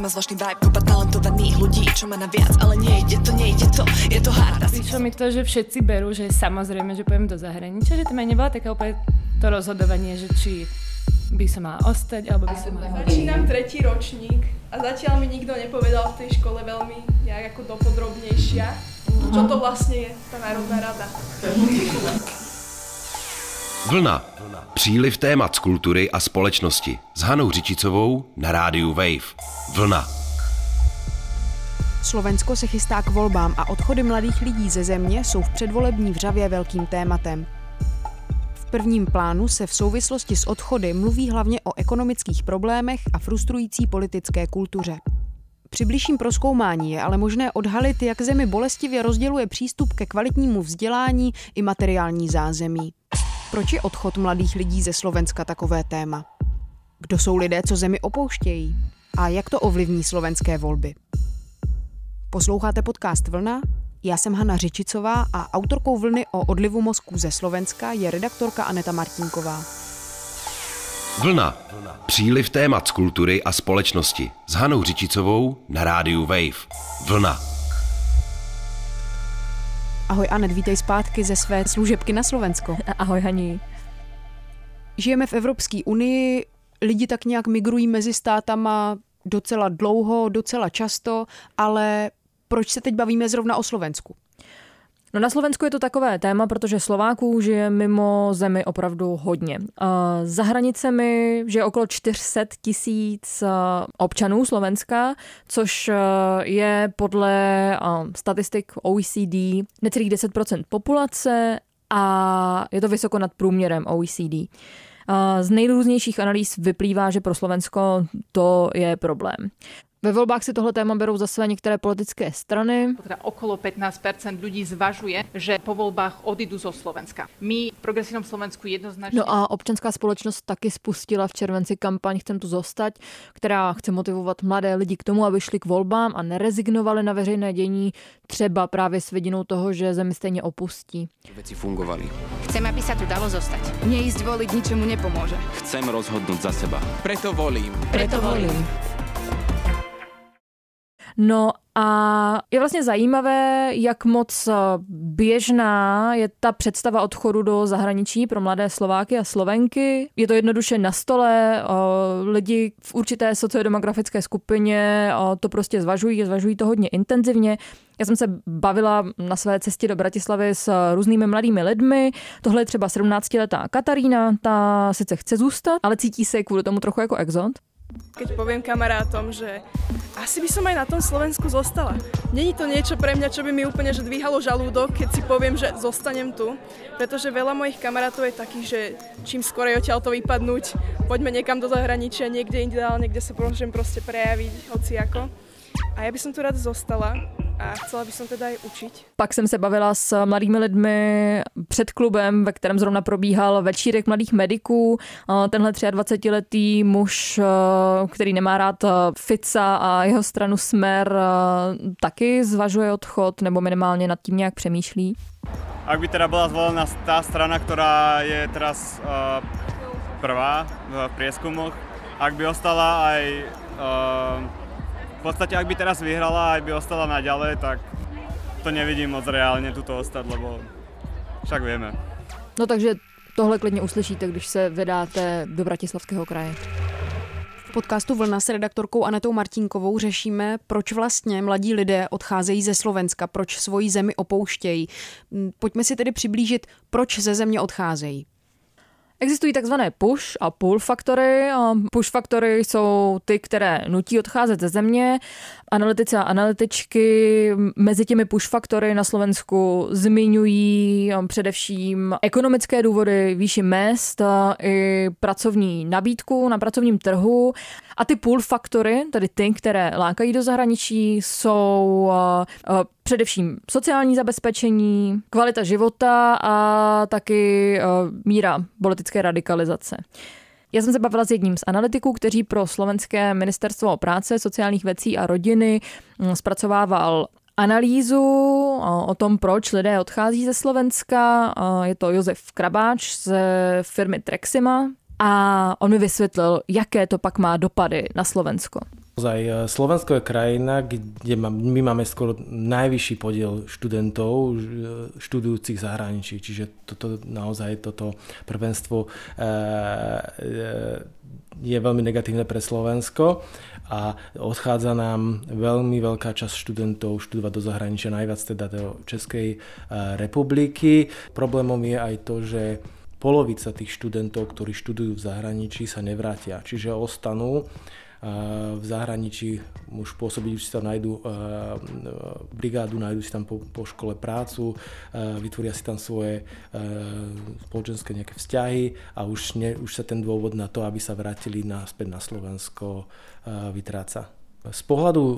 Má zvláštny vibe, kopa talentovaných ľudí, čo má naviac, ale nejde to, nejde to, je to hard. Prišlo mi to, že všetci berú, že samozrejme, že pojem do zahraničia, že tam aj nebola taká úplne to rozhodovanie, že či by som mala ostať, alebo by som mala... Začínam tretí ročník a zatiaľ mi nikto nepovedal v tej škole veľmi nejak ako dopodrobnejšia, čo to vlastne je tá Národná rada. Vlna. Příliv témat z kultury a společnosti s Hanou Řičicovou na rádiu Wave. Vlna. Slovensko se chystá k volbám a odchody mladých lidí ze země jsou v předvolební vřavě velkým tématem. V prvním plánu se v souvislosti s odchody mluví hlavně o ekonomických problémech a frustrující politické kultuře. Při bližším proskoumání je ale možné odhalit, jak zemi bolestivě rozděluje přístup ke kvalitnímu vzdělání i materiální zázemí. Proč je odchod mladých lidí ze Slovenska takové téma? Kdo jsou lidé, co zemi opouštějí? A jak to ovlivní slovenské volby? Posloucháte podcast Vlna? Já jsem Hana Řičicová a autorkou Vlny o odlivu mozku ze Slovenska je redaktorka Aneta Martinková. Vlna. Příliv témat z kultury a společnosti s Hanou Řičicovou na rádiu Wave. Vlna. Ahoj Anet, vítej zpátky ze své služebky na Slovensko. Ahoj Haní. Žijeme v Evropské unii, lidi tak nějak migrují mezi státama docela dlouho, docela často, ale proč se teď bavíme zrovna o Slovensku? No na Slovensku je to takové téma, protože Slováků žije mimo zemi opravdu hodně. Za hranicemi žije okolo 400 tisíc občanů Slovenska, což je podle statistik OECD necelých 10% populace a je to vysoko nad průměrem OECD. Z nejrůznějších analýz vyplývá, že pro Slovensko to je problém. Ve volbách si tohle téma berou za své některé politické strany. Teda okolo 15% ľudí zvažuje, že po volbách odídu zo Slovenska. My v progresívnom Slovensku jednoznačně... No a občanská společnost taky spustila v červenci kampaň Chcem tu zostať, která chce motivovat mladé lidi k tomu, aby šli k volbám a nerezignovali na veřejné dění, třeba právě s vidinou toho, že zemi stejně opustí. Veci fungovali. Chcem, aby sa tu dalo zostať. Neísť voliť ničemu nepomôže. Chcem rozhodnúť za seba. Preto volím. Preto volím. No a je vlastně zajímavé, jak moc běžná je ta představa odchodu do zahraničí pro mladé Slováky a Slovenky. Je to jednoduše na stole, lidi v určité sociodemografické skupině to prostě zvažují, zvažují to hodně intenzivně. Já jsem se bavila na své cestě do Bratislavy s různými mladými lidmi. Tohle je třeba 17-letá Katarína, ta sice chce zůstat, ale cítí se kvůli tomu trochu jako exot. Keď poviem kamarátom, že asi by som aj na tom Slovensku zostala. Není to niečo pre mňa, čo by mi úplne že dvíhalo žalúdok, keď si poviem, že zostanem tu, pretože veľa mojich kamarátov je takých, že čím skorej odtiaľ to vypadnúť, poďme niekam do zahraničia, niekde ideálne, kde sa môžem proste prejaviť, hoci ako. A já bych tu rád zostala a chcela bych teda i učit. Pak jsem se bavila s mladými lidmi před klubem, ve kterém zrovna probíhal večírek mladých mediků. Tenhle 23-letý muž, který nemá rád Fica a jeho stranu Smer, taky zvažuje odchod nebo minimálně nad tím nějak přemýšlí. Ak by teda byla zvolená tá strana, která je teraz uh, prvá v prieskumoch, ak by ostala aj uh, v podstate, ak by teraz vyhrala a by ostala naďalej, tak to nevidím moc reálně tuto ostat, lebo však vieme. No takže tohle klidně uslyšíte, když se vydáte do Bratislavského kraje. V podcastu Vlna s redaktorkou Anetou Martinkovou řešíme, proč vlastně mladí lidé odcházejí ze Slovenska, proč svoji zemi opouštějí. Pojďme si tedy přiblížit, proč ze země odcházejí. Existují takzvané push a pull faktory. Push faktory jsou ty, které nutí odcházet ze země. Analytici a analytičky mezi těmi push faktory na Slovensku zmiňují um, především ekonomické důvody, výši mest i pracovní nabídku na pracovním trhu. A ty pull faktory, tedy ty, které lákají do zahraničí, jsou uh, uh, především sociální zabezpečení, kvalita života a taky uh, míra politické radikalizace. Já jsem se bavila s jedním z analytiků, kteří pro slovenské ministerstvo práce, sociálních věcí a rodiny mm, zpracovával analýzu o tom, proč lidé odchází ze Slovenska. Je to Josef Krabáč z firmy Trexima a on mi vysvětlil, jaké to pak má dopady na Slovensko. Zaj, e, Slovensko je krajina, kde my máme skoro najvyšší podiel študentov e, študujúcich zahraničí, čiže toto naozaj toto prvenstvo je veľmi negatívne pre Slovensko a odchádza nám veľmi veľká časť študentov študovať do zahraničia, najviac teda do Českej republiky. Problémom je aj to, že polovica tých študentov, ktorí študujú v zahraničí, sa nevrátia. Čiže ostanú v zahraničí už pôsobiť, už si tam nájdu brigádu, nájdu si tam po, po škole prácu, vytvoria si tam svoje spoločenské nejaké vzťahy a už, ne, už sa ten dôvod na to, aby sa vrátili naspäť na Slovensko, vytráca. Z pohľadu e,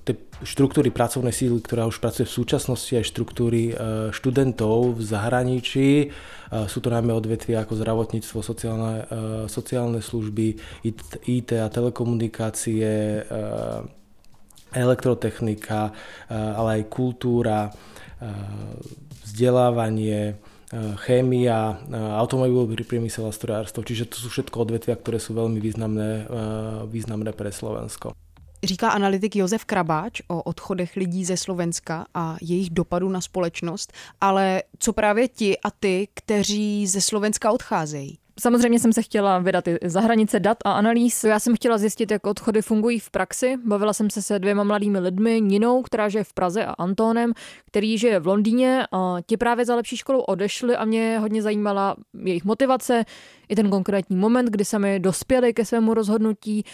tej štruktúry pracovnej síly, ktorá už pracuje v súčasnosti, aj štruktúry študentov v zahraničí, e, sú to najmä odvetvia ako zdravotníctvo, sociálne, sociálne služby, IT a telekomunikácie, elektrotechnika, ale aj kultúra, vzdelávanie, chémia, automobilový priemysel a strojárstvo. Čiže to sú všetko odvetvia, ktoré sú veľmi významné, významné pre Slovensko. Říká analytik Josef Krabáč o odchodech lidí ze Slovenska a jejich dopadu na společnost, ale co právě ti a ty, kteří ze Slovenska odcházejí? Samozřejmě jsem se chtěla vydat i za hranice dat a analýz. Já jsem chtěla zjistit, jak odchody fungují v praxi. Bavila jsem se se dvěma mladými lidmi, Ninou, která žije v Praze a Antónem, který žije v Londýně. A ti právě za lepší školou odešli a mě hodně zajímala jejich motivace, i ten konkrétní moment, kdy sami dospěli ke svému rozhodnutí.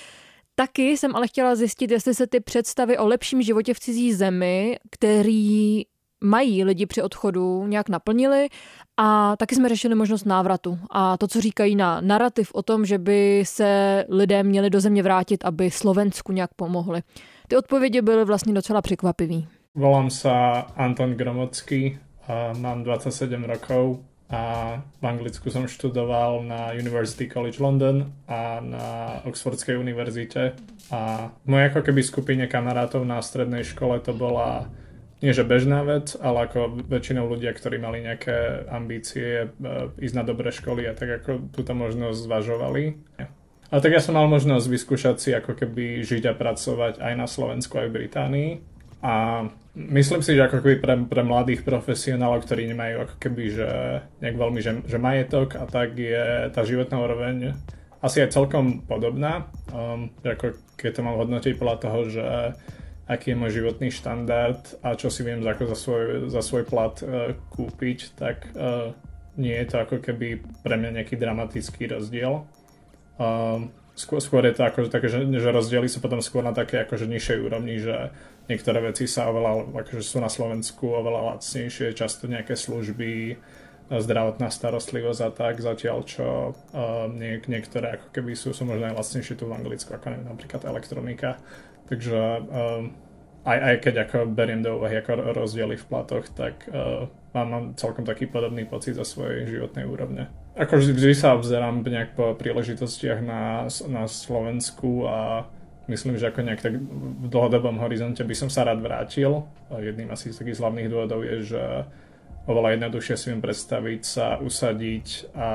Taky jsem ale chtěla zjistit, jestli se ty představy o lepším životě v cizí zemi, který mají lidi při odchodu, nějak naplnili a taky jsme řešili možnost návratu a to, co říkají na narrativ o tom, že by se lidé měli do země vrátit, aby Slovensku nějak pomohli. Ty odpovědi byly vlastně docela překvapivý. Volám se Anton Gromocký, mám 27 rokov, a v Anglicku som študoval na University College London a na Oxfordskej univerzite a v mojej ako keby skupine kamarátov na strednej škole to bola nie že bežná vec, ale ako väčšinou ľudia, ktorí mali nejaké ambície e, ísť na dobré školy a tak ako túto možnosť zvažovali. Ale tak ja som mal možnosť vyskúšať si ako keby žiť a pracovať aj na Slovensku, aj v Británii. A myslím si, že ako keby pre, pre mladých profesionálov, ktorí nemajú ako keby, že nejak veľmi, že, že majetok a tak je tá životná úroveň asi aj celkom podobná. Um, ako keď to mám hodnotiť podľa toho, že aký je môj životný štandard a čo si viem za, za, svoj, za svoj plat uh, kúpiť, tak uh, nie je to ako keby pre mňa nejaký dramatický rozdiel. Um, skôr, skôr je to ako, také, že, že rozdiely sú potom skôr na také akože nižšej úrovni, že niektoré veci sa oveľa, akože sú na Slovensku oveľa lacnejšie, často nejaké služby, zdravotná starostlivosť a tak, zatiaľ čo uh, niek- niektoré ako keby sú, sú možno aj lacnejšie tu v Anglicku, ako neviem, napríklad elektronika. Takže um, aj, aj keď ako beriem do úvahy ako rozdiely v platoch, tak uh, mám, mám celkom taký podobný pocit za svojej životnej úrovne. Ako vždy, vždy sa obzerám nejak po príležitostiach na, na Slovensku a myslím, že ako nejak tak v dlhodobom horizonte by som sa rád vrátil. Jedným asi z takých hlavných dôvodov je, že oveľa jednoduchšie si viem predstaviť sa usadiť a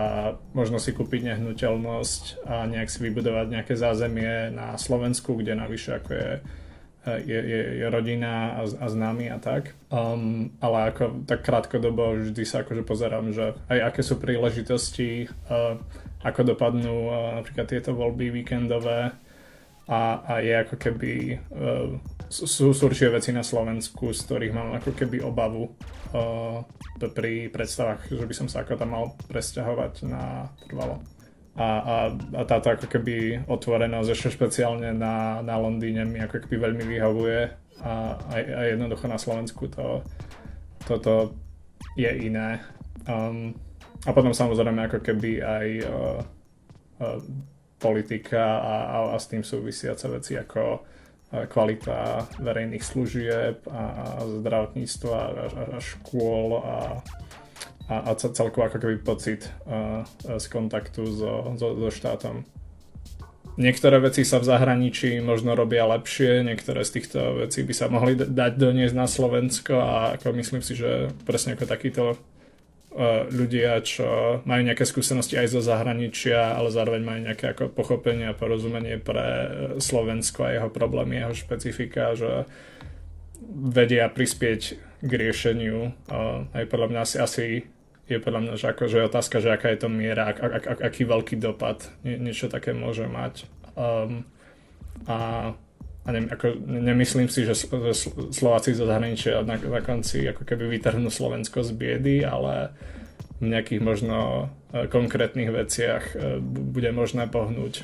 možno si kúpiť nehnuteľnosť a nejak si vybudovať nejaké zázemie na Slovensku, kde navyše ako je je, je, je rodina a, a známy a tak. Um, ale ako tak krátkodobo vždy sa akože pozerám, že aj aké sú príležitosti, uh, ako dopadnú uh, napríklad tieto voľby víkendové, a, a je ako keby uh, sú, sú určite veci na Slovensku, z ktorých mám ako keby obavu uh, pri predstavách, že by som sa ako tam mal presťahovať na trvalo. A, a, a táto ako keby otvorenosť ešte špeciálne na, na Londýne mi ako keby veľmi vyhovuje a, a, a jednoducho na Slovensku to, toto je iné. Um, a potom samozrejme ako keby aj uh, uh, politika a, a, a s tým súvisiace veci ako e, kvalita verejných služieb a, a zdravotníctva a, a, a škôl a, a, a celkovo ako keby pocit a, e, z kontaktu so, so, so štátom. Niektoré veci sa v zahraničí možno robia lepšie, niektoré z týchto vecí by sa mohli dať doniesť na Slovensko a ako myslím si, že presne ako takýto ľudia, čo majú nejaké skúsenosti aj zo zahraničia, ale zároveň majú nejaké ako pochopenie a porozumenie pre Slovensko a jeho problémy, jeho špecifika, že vedia prispieť k riešeniu. Aj podľa mňa asi, asi je podľa mňa že akože otázka, že aká je to miera, ak, ak, ak, aký veľký dopad nie, niečo také môže mať. Um, a, a ne, ako, nemyslím si, že, Slováci zo zahraničia na, na konci ako keby vytrhnú Slovensko z biedy, ale v nejakých možno e, konkrétnych veciach e, bude možné pohnúť e,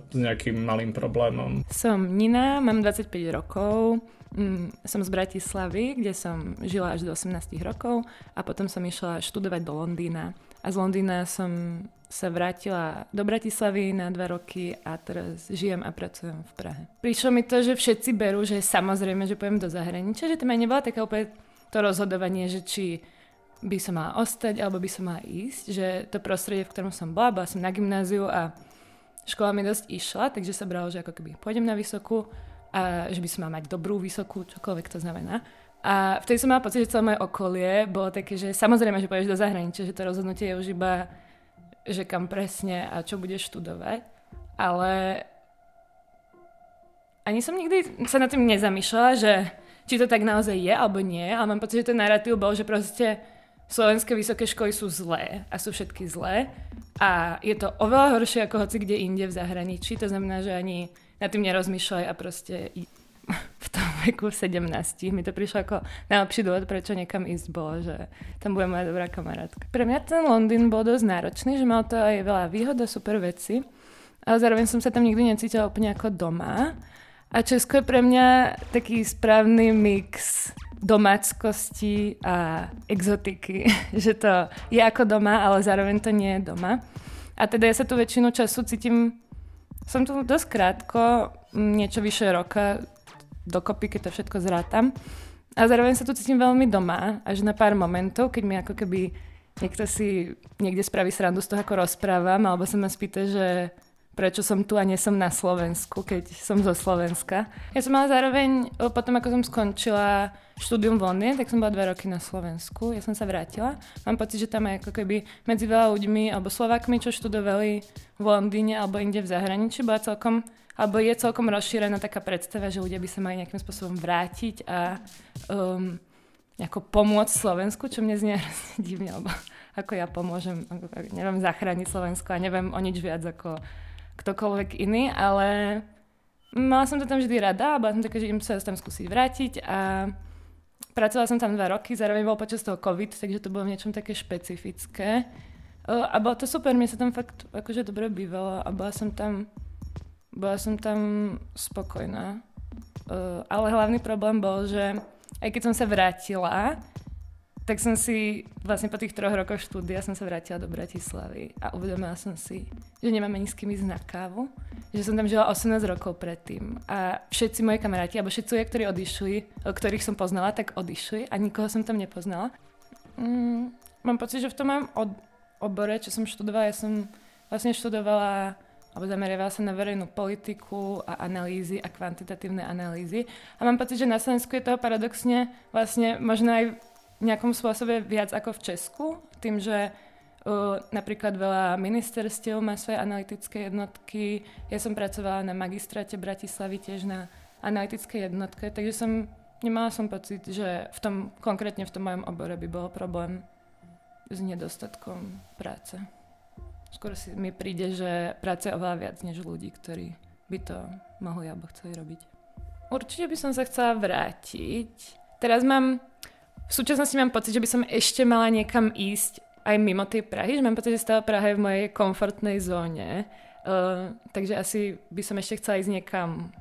s nejakým malým problémom. Som Nina, mám 25 rokov, Mm, som z Bratislavy, kde som žila až do 18 rokov a potom som išla študovať do Londýna. A z Londýna som sa vrátila do Bratislavy na dva roky a teraz žijem a pracujem v Prahe. Prišlo mi to, že všetci berú, že samozrejme, že pojem do zahraničia, že tam aj nebola taká úplne to rozhodovanie, že či by som mala ostať alebo by som mala ísť, že to prostredie, v ktorom som bola, bola som na gymnáziu a škola mi dosť išla, takže sa bralo, že ako keby pôjdem na vysokú a že by som mala mať dobrú, vysokú, čokoľvek to znamená. A vtedy som mala pocit, že celé moje okolie bolo také, že samozrejme, že pôjdeš do zahraničia, že to rozhodnutie je už iba, že kam presne a čo budeš študovať. Ale ani som nikdy sa nad tým nezamýšľala, že či to tak naozaj je alebo nie, ale mám pocit, že ten narratív bol, že proste slovenské vysoké školy sú zlé a sú všetky zlé a je to oveľa horšie ako hoci kde inde v zahraničí, to znamená, že ani nad tým nerozmýšľaj a proste v tom veku 17 mi to prišlo ako najlepší dôvod, prečo niekam ísť bolo, že tam bude moja dobrá kamarátka. Pre mňa ten Londýn bol dosť náročný, že mal to aj veľa výhod a super veci, ale zároveň som sa tam nikdy necítila úplne ako doma. A Česko je pre mňa taký správny mix domáckosti a exotiky, že to je ako doma, ale zároveň to nie je doma. A teda ja sa tu väčšinu času cítim som tu dosť krátko, niečo vyše roka, dokopy, keď to všetko zrátam. A zároveň sa tu cítim veľmi doma, až na pár momentov, keď mi ako keby niekto si niekde spraví srandu z toho, ako rozprávam, alebo sa ma spýta, že prečo som tu a nie som na Slovensku, keď som zo Slovenska. Ja som mala zároveň, potom ako som skončila štúdium v Londýne, tak som bola dva roky na Slovensku, ja som sa vrátila. Mám pocit, že tam aj ako keby medzi veľa ľuďmi, alebo Slovákmi, čo študovali v Londýne alebo inde v zahraničí, bola celkom, alebo je celkom rozšírená taká predstava, že ľudia by sa mali nejakým spôsobom vrátiť a um, nejako pomôcť Slovensku, čo mne znie divne, alebo ako ja pomôžem, ako, neviem zachrániť Slovensko a neviem o nič viac ako ktokoľvek iný, ale mala som to tam vždy rada a bola som taká, že idem sa tam skúsiť vrátiť a pracovala som tam dva roky, zároveň bol počas toho COVID, takže to bolo v niečom také špecifické. A bolo to super, mne sa tam fakt akože dobre bývalo a bola som tam, bola som tam spokojná. Ale hlavný problém bol, že aj keď som sa vrátila, tak som si vlastne po tých troch rokoch štúdia som sa vrátila do Bratislavy a uvedomila som si, že nemám ani s kým ísť na kávu, že som tam žila 18 rokov predtým a všetci moji kamaráti, alebo všetci ľudia, ktorí odišli, ktorých som poznala, tak odišli a nikoho som tam nepoznala. Mm, mám pocit, že v tom mám od, obore, čo som študovala, ja som vlastne študovala alebo zameriavala sa na verejnú politiku a analýzy a kvantitatívne analýzy. A mám pocit, že na Slovensku je toho paradoxne vlastne možno aj nejakom spôsobe viac ako v Česku, tým, že uh, napríklad veľa ministerstiev má svoje analytické jednotky. Ja som pracovala na magistráte Bratislavy tiež na analytické jednotke, takže som, nemala som pocit, že v tom, konkrétne v tom mojom obore by bol problém s nedostatkom práce. Skôr si mi príde, že práce oveľa viac než ľudí, ktorí by to mohli alebo chceli robiť. Určite by som sa chcela vrátiť. Teraz mám v súčasnosti mám pocit, že by som ešte mala niekam ísť aj mimo tej Prahy, že mám pocit, že stále Praha je v mojej komfortnej zóne. Uh, takže asi by som ešte chcela ísť niekam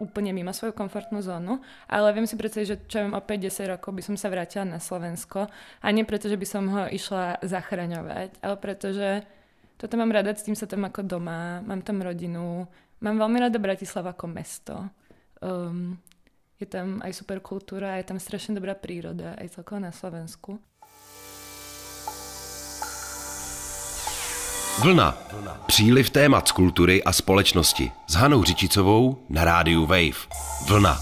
úplne mimo svoju komfortnú zónu, ale viem si predstaviť, že čo viem, o 5-10 rokov by som sa vrátila na Slovensko a nie preto, že by som ho išla zachraňovať, ale preto, že toto mám rada, s tým sa tam ako doma, mám tam rodinu, mám veľmi rada Bratislava ako mesto. Um, je tam aj super kultúra, je tam strašne dobrá príroda, aj celkovo na Slovensku. Vlna. Příliv témat z kultury a společnosti s Hanou Řičicovou na rádiu Wave. Vlna.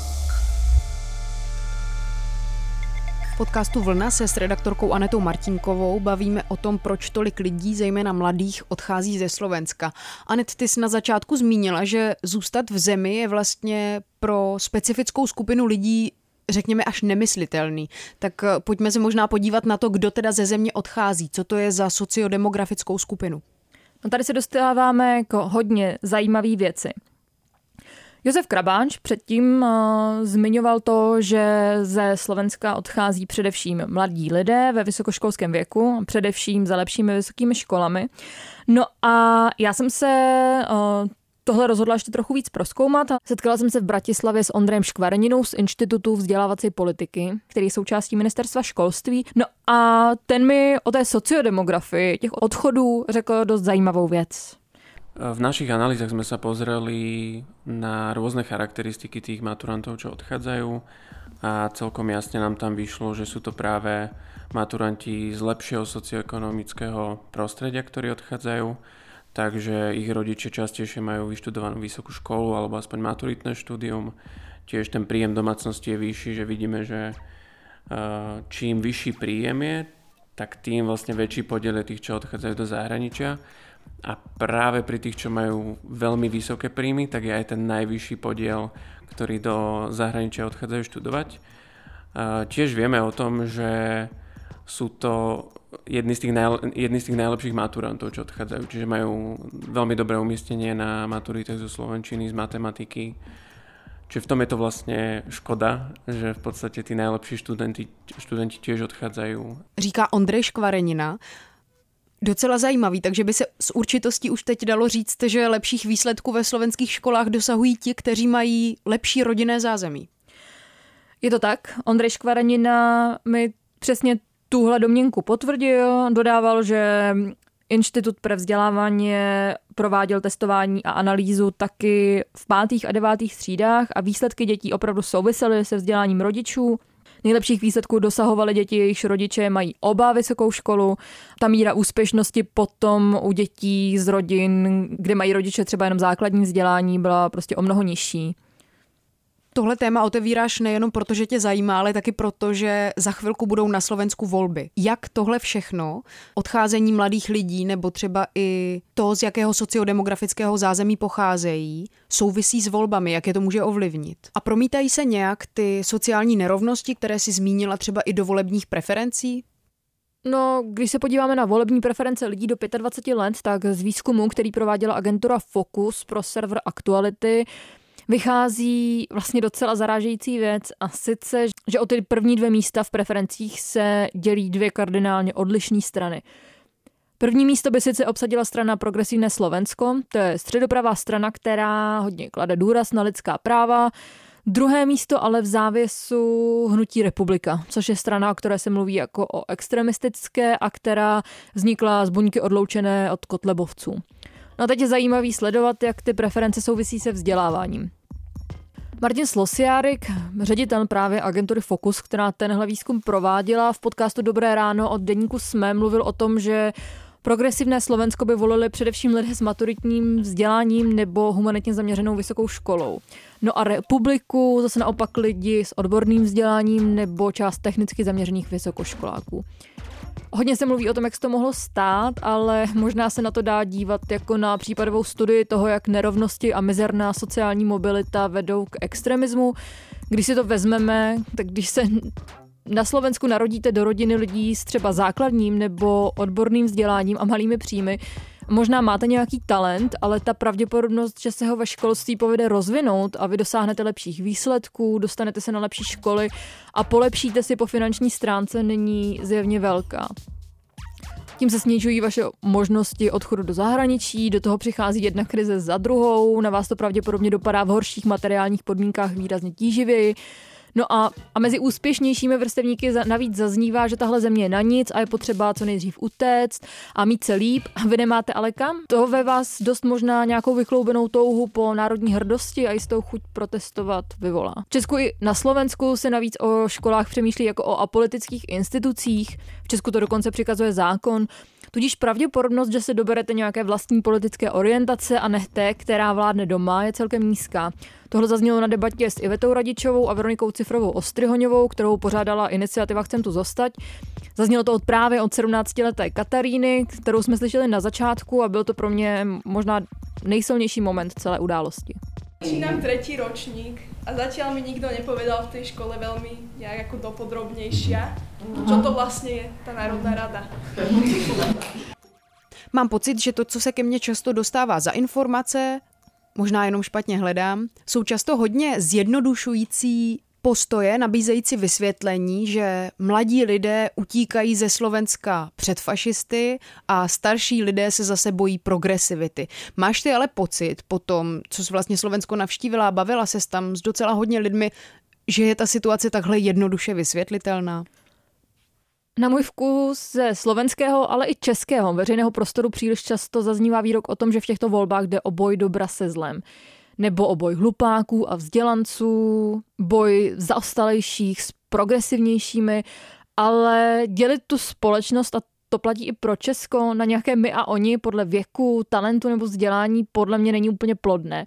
podcastu Vlna se s redaktorkou Anetou Martinkovou bavíme o tom, proč tolik lidí, zejména mladých, odchází ze Slovenska. Anet, ty jsi na začátku zmínila, že zůstat v zemi je vlastně pro specifickou skupinu lidí řekněme, až nemyslitelný. Tak eh, pojďme se možná podívat na to, kdo teda ze země odchází. Co to je za sociodemografickou skupinu? No tady se dostáváme k hodně zajímavé věci. Josef Krabáč předtím uh, zmiňoval to, že ze Slovenska odchází především mladí lidé ve vysokoškolském věku, především za lepšími vysokými školami. No a já jsem se uh, tohle rozhodla ještě trochu víc proskoumat. Setkala jsem se v Bratislavě s Ondrejem Škvareninou z Institutu vzdělávací politiky, který je součástí ministerstva školství. No a ten mi o té sociodemografii těch odchodů řekl dost zajímavou věc. V našich analýzach sme sa pozreli na rôzne charakteristiky tých maturantov, čo odchádzajú a celkom jasne nám tam vyšlo, že sú to práve maturanti z lepšieho socioekonomického prostredia, ktorí odchádzajú, takže ich rodičia častejšie majú vyštudovanú vysokú školu alebo aspoň maturitné štúdium. Tiež ten príjem domácnosti je vyšší, že vidíme, že čím vyšší príjem je, tak tým vlastne väčší podiel je tých, čo odchádzajú do zahraničia a práve pri tých, čo majú veľmi vysoké príjmy, tak je aj ten najvyšší podiel, ktorí do zahraničia odchádzajú študovať. Tiež vieme o tom, že sú to jedni z tých, najle- jedni z tých najlepších maturantov, čo odchádzajú. Čiže majú veľmi dobré umiestnenie na maturitách zo Slovenčiny, z matematiky. Čiže v tom je to vlastne škoda, že v podstate tí najlepší študenti, študenti tiež odchádzajú. Říká Ondrej Škvarenina. Docela zajímavý, takže by se s určitostí už teď dalo říct, že lepších výsledků ve slovenských školách dosahují ti, kteří mají lepší rodinné zázemí. Je to tak. Ondrej Škvarenina mi přesně tuhle domněnku potvrdil, dodával, že Institut pro vzdělávání prováděl testování a analýzu taky v pátých a devátých třídách a výsledky dětí opravdu souvisely se vzděláním rodičů. Nejlepších výsledků dosahovaly děti, jejichž rodiče mají oba vysokou školu. Ta míra úspěšnosti potom u dětí z rodin, kde mají rodiče třeba jenom základní vzdělání, byla prostě o mnoho nižší. Tohle téma otevíráš nejenom proto, že tě zajímá, ale taky proto, že za chvilku budou na Slovensku volby. Jak tohle všechno, odcházení mladých lidí nebo třeba i to, z jakého sociodemografického zázemí pocházejí, souvisí s volbami, jak je to může ovlivnit? A promítají se nějak ty sociální nerovnosti, které si zmínila třeba i do volebních preferencí? No, když se podíváme na volební preference lidí do 25 let, tak z výzkumu, který prováděla agentura Focus pro server Aktuality, vychází vlastně docela zarážející věc a sice, že o ty první dvě místa v preferencích se dělí dvě kardinálně odlišné strany. První místo by sice obsadila strana Progresivné Slovensko, to je středopravá strana, která hodně klade důraz na lidská práva. Druhé místo ale v závěsu Hnutí republika, což je strana, o které se mluví jako o extremistické a která vznikla z buňky odloučené od kotlebovců. No a teď je zajímavý sledovat, jak ty preference souvisí se vzděláváním. Martin Slosiárik, ředitel právě agentury Focus, která tenhle výzkum prováděla. V podcastu Dobré ráno od deníku Jsme, mluvil o tom, že Progresivné Slovensko by volili především lidé s maturitním vzděláním nebo humanitně zaměřenou vysokou školou. No a republiku zase naopak lidi s odborným vzděláním nebo část technicky zaměřených vysokoškoláků. Hodně se mluví o tom, jak se to mohlo stát, ale možná se na to dá dívat jako na případovou studii toho, jak nerovnosti a mizerná sociální mobilita vedou k extremismu. Když si to vezmeme, tak když se na Slovensku narodíte do rodiny lidí s třeba základním nebo odborným vzděláním a malými příjmy, Možná máte nějaký talent, ale ta pravděpodobnost, že se ho ve školství povede rozvinout a vy dosáhnete lepších výsledků, dostanete se na lepší školy a polepšíte si po finanční stránce, není zjevně velká. Tím se snižují vaše možnosti odchodu do zahraničí, do toho přichází jedna krize za druhou, na vás to pravděpodobně dopadá v horších materiálních podmínkách výrazně tíživěji. No a, a mezi úspěšnějšími vrstevníky za, navíc zaznívá, že tahle země je na nic a je potřeba co nejdřív utéct a mít se líp. A vy nemáte ale kam? To ve vás dost možná nějakou vykloubenou touhu po národní hrdosti a jistou chuť protestovat vyvolá. V Česku i na Slovensku se navíc o školách přemýšlí jako o apolitických institucích. V Česku to dokonce přikazuje zákon. Tudíž pravděpodobnost, že se doberete nějaké vlastní politické orientace a ne té, která vládne doma, je celkem nízká. Tohle zaznělo na debatě s Ivetou Radičovou a Veronikou Cifrovou Ostryhoňovou, kterou pořádala iniciativa Chcem tu zostať. Zaznělo to od právě od 17-leté Kataríny, kterou jsme slyšeli na začátku a byl to pro mě možná nejsilnější moment celé události. Začínam tretí ročník a zatiaľ mi nikto nepovedal v tej škole veľmi nejak ako dopodrobnejšia, čo to vlastne je ta Národná rada. Mám pocit, že to, co se ke mně často dostává za informace, možná jenom špatně hledám, jsou často hodně zjednodušující postoje nabízející vysvětlení, že mladí lidé utíkají ze Slovenska před fašisty a starší lidé se zase bojí progresivity. Máš ty ale pocit po tom, co jsi vlastně Slovensko navštívila a bavila se tam s docela hodně lidmi, že je ta situace takhle jednoduše vysvětlitelná? Na můj vkus ze slovenského, ale i českého veřejného prostoru příliš často zaznívá výrok o tom, že v těchto volbách jde o boj dobra se zlem nebo o boj hlupáků a vzdělanců, boj zaostalejších s progresivnějšími, ale dělit tu společnost a to platí i pro Česko na nějaké my a oni podle věku, talentu nebo vzdělání podle mě není úplně plodné.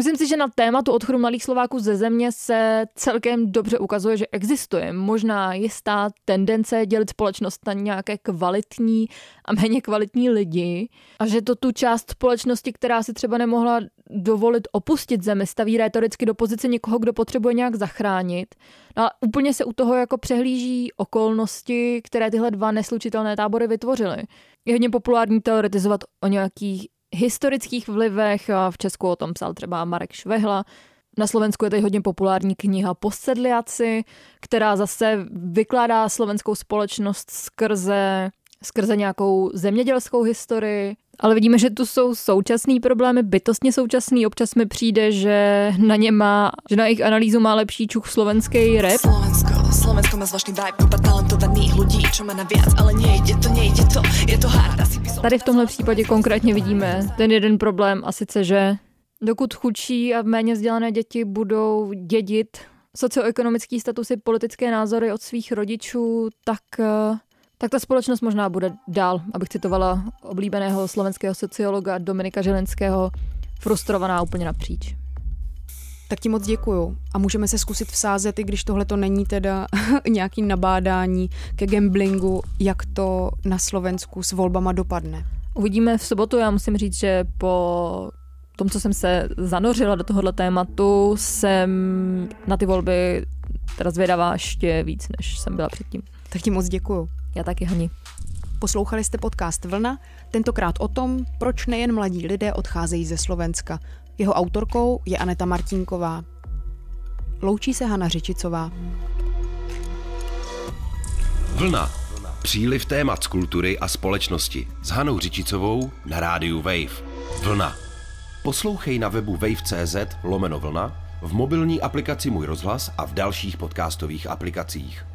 Myslím si, že na tématu odchodu mladých Slováků ze země se celkem dobře ukazuje, že existuje možná jistá tendence dělit společnost na nějaké kvalitní a méně kvalitní lidi a že to tu část společnosti, která si třeba nemohla dovolit opustit zemi, staví retoricky do pozice někoho, kdo potřebuje nějak zachránit. No a úplně se u toho jako přehlíží okolnosti, které tyhle dva neslučitelné tábory vytvořily. Je hodně populární teoretizovat o nějakých historických vlivech. V Česku o tom psal třeba Marek Švehla. Na Slovensku je tady hodně populární kniha Posedliaci, která zase vykládá slovenskou společnost skrze, skrze nějakou zemědělskou historii. Ale vidíme, že tu jsou současné problémy, bytostně současný. Občas mi přijde, že na ně má, že na jejich analýzu má lepší čuch slovenský rap. Slovensko, Slovensko má zvláštní vibe, talentovaných lidí, čo má navíc, ale nejde to, nejde to, je to hard. Asi Tady v tomhle případě konkrétně vidíme ten jeden problém a sice, že dokud chudší a méně vzdělané děti budou dědit socioekonomický statusy, politické názory od svých rodičů, tak eh, tak ta společnost možná bude dál, abych citovala oblíbeného slovenského sociologa Dominika Želenského, frustrovaná úplně napříč. Tak ti moc děkuju. A můžeme se zkusit vsázet, i když tohle to není teda nějaký nabádání ke gamblingu, jak to na Slovensku s volbama dopadne. Uvidíme v sobotu. Já musím říct, že po tom, co jsem se zanořila do tohohle tématu, jsem na ty volby teda zvědavá ještě víc, než jsem byla předtím. Tak ti moc děkuju. Já taky, Hani. Poslouchali jste podcast Vlna, tentokrát o tom, proč nejen mladí lidé odcházejí ze Slovenska. Jeho autorkou je Aneta Martinková. Loučí se Hana Řičicová. Vlna. Příliv témat z kultury a společnosti s Hanou Řičicovou na rádiu Wave. Vlna. Poslouchej na webu wave.cz lomeno vlna, v mobilní aplikaci Můj rozhlas a v dalších podcastových aplikacích.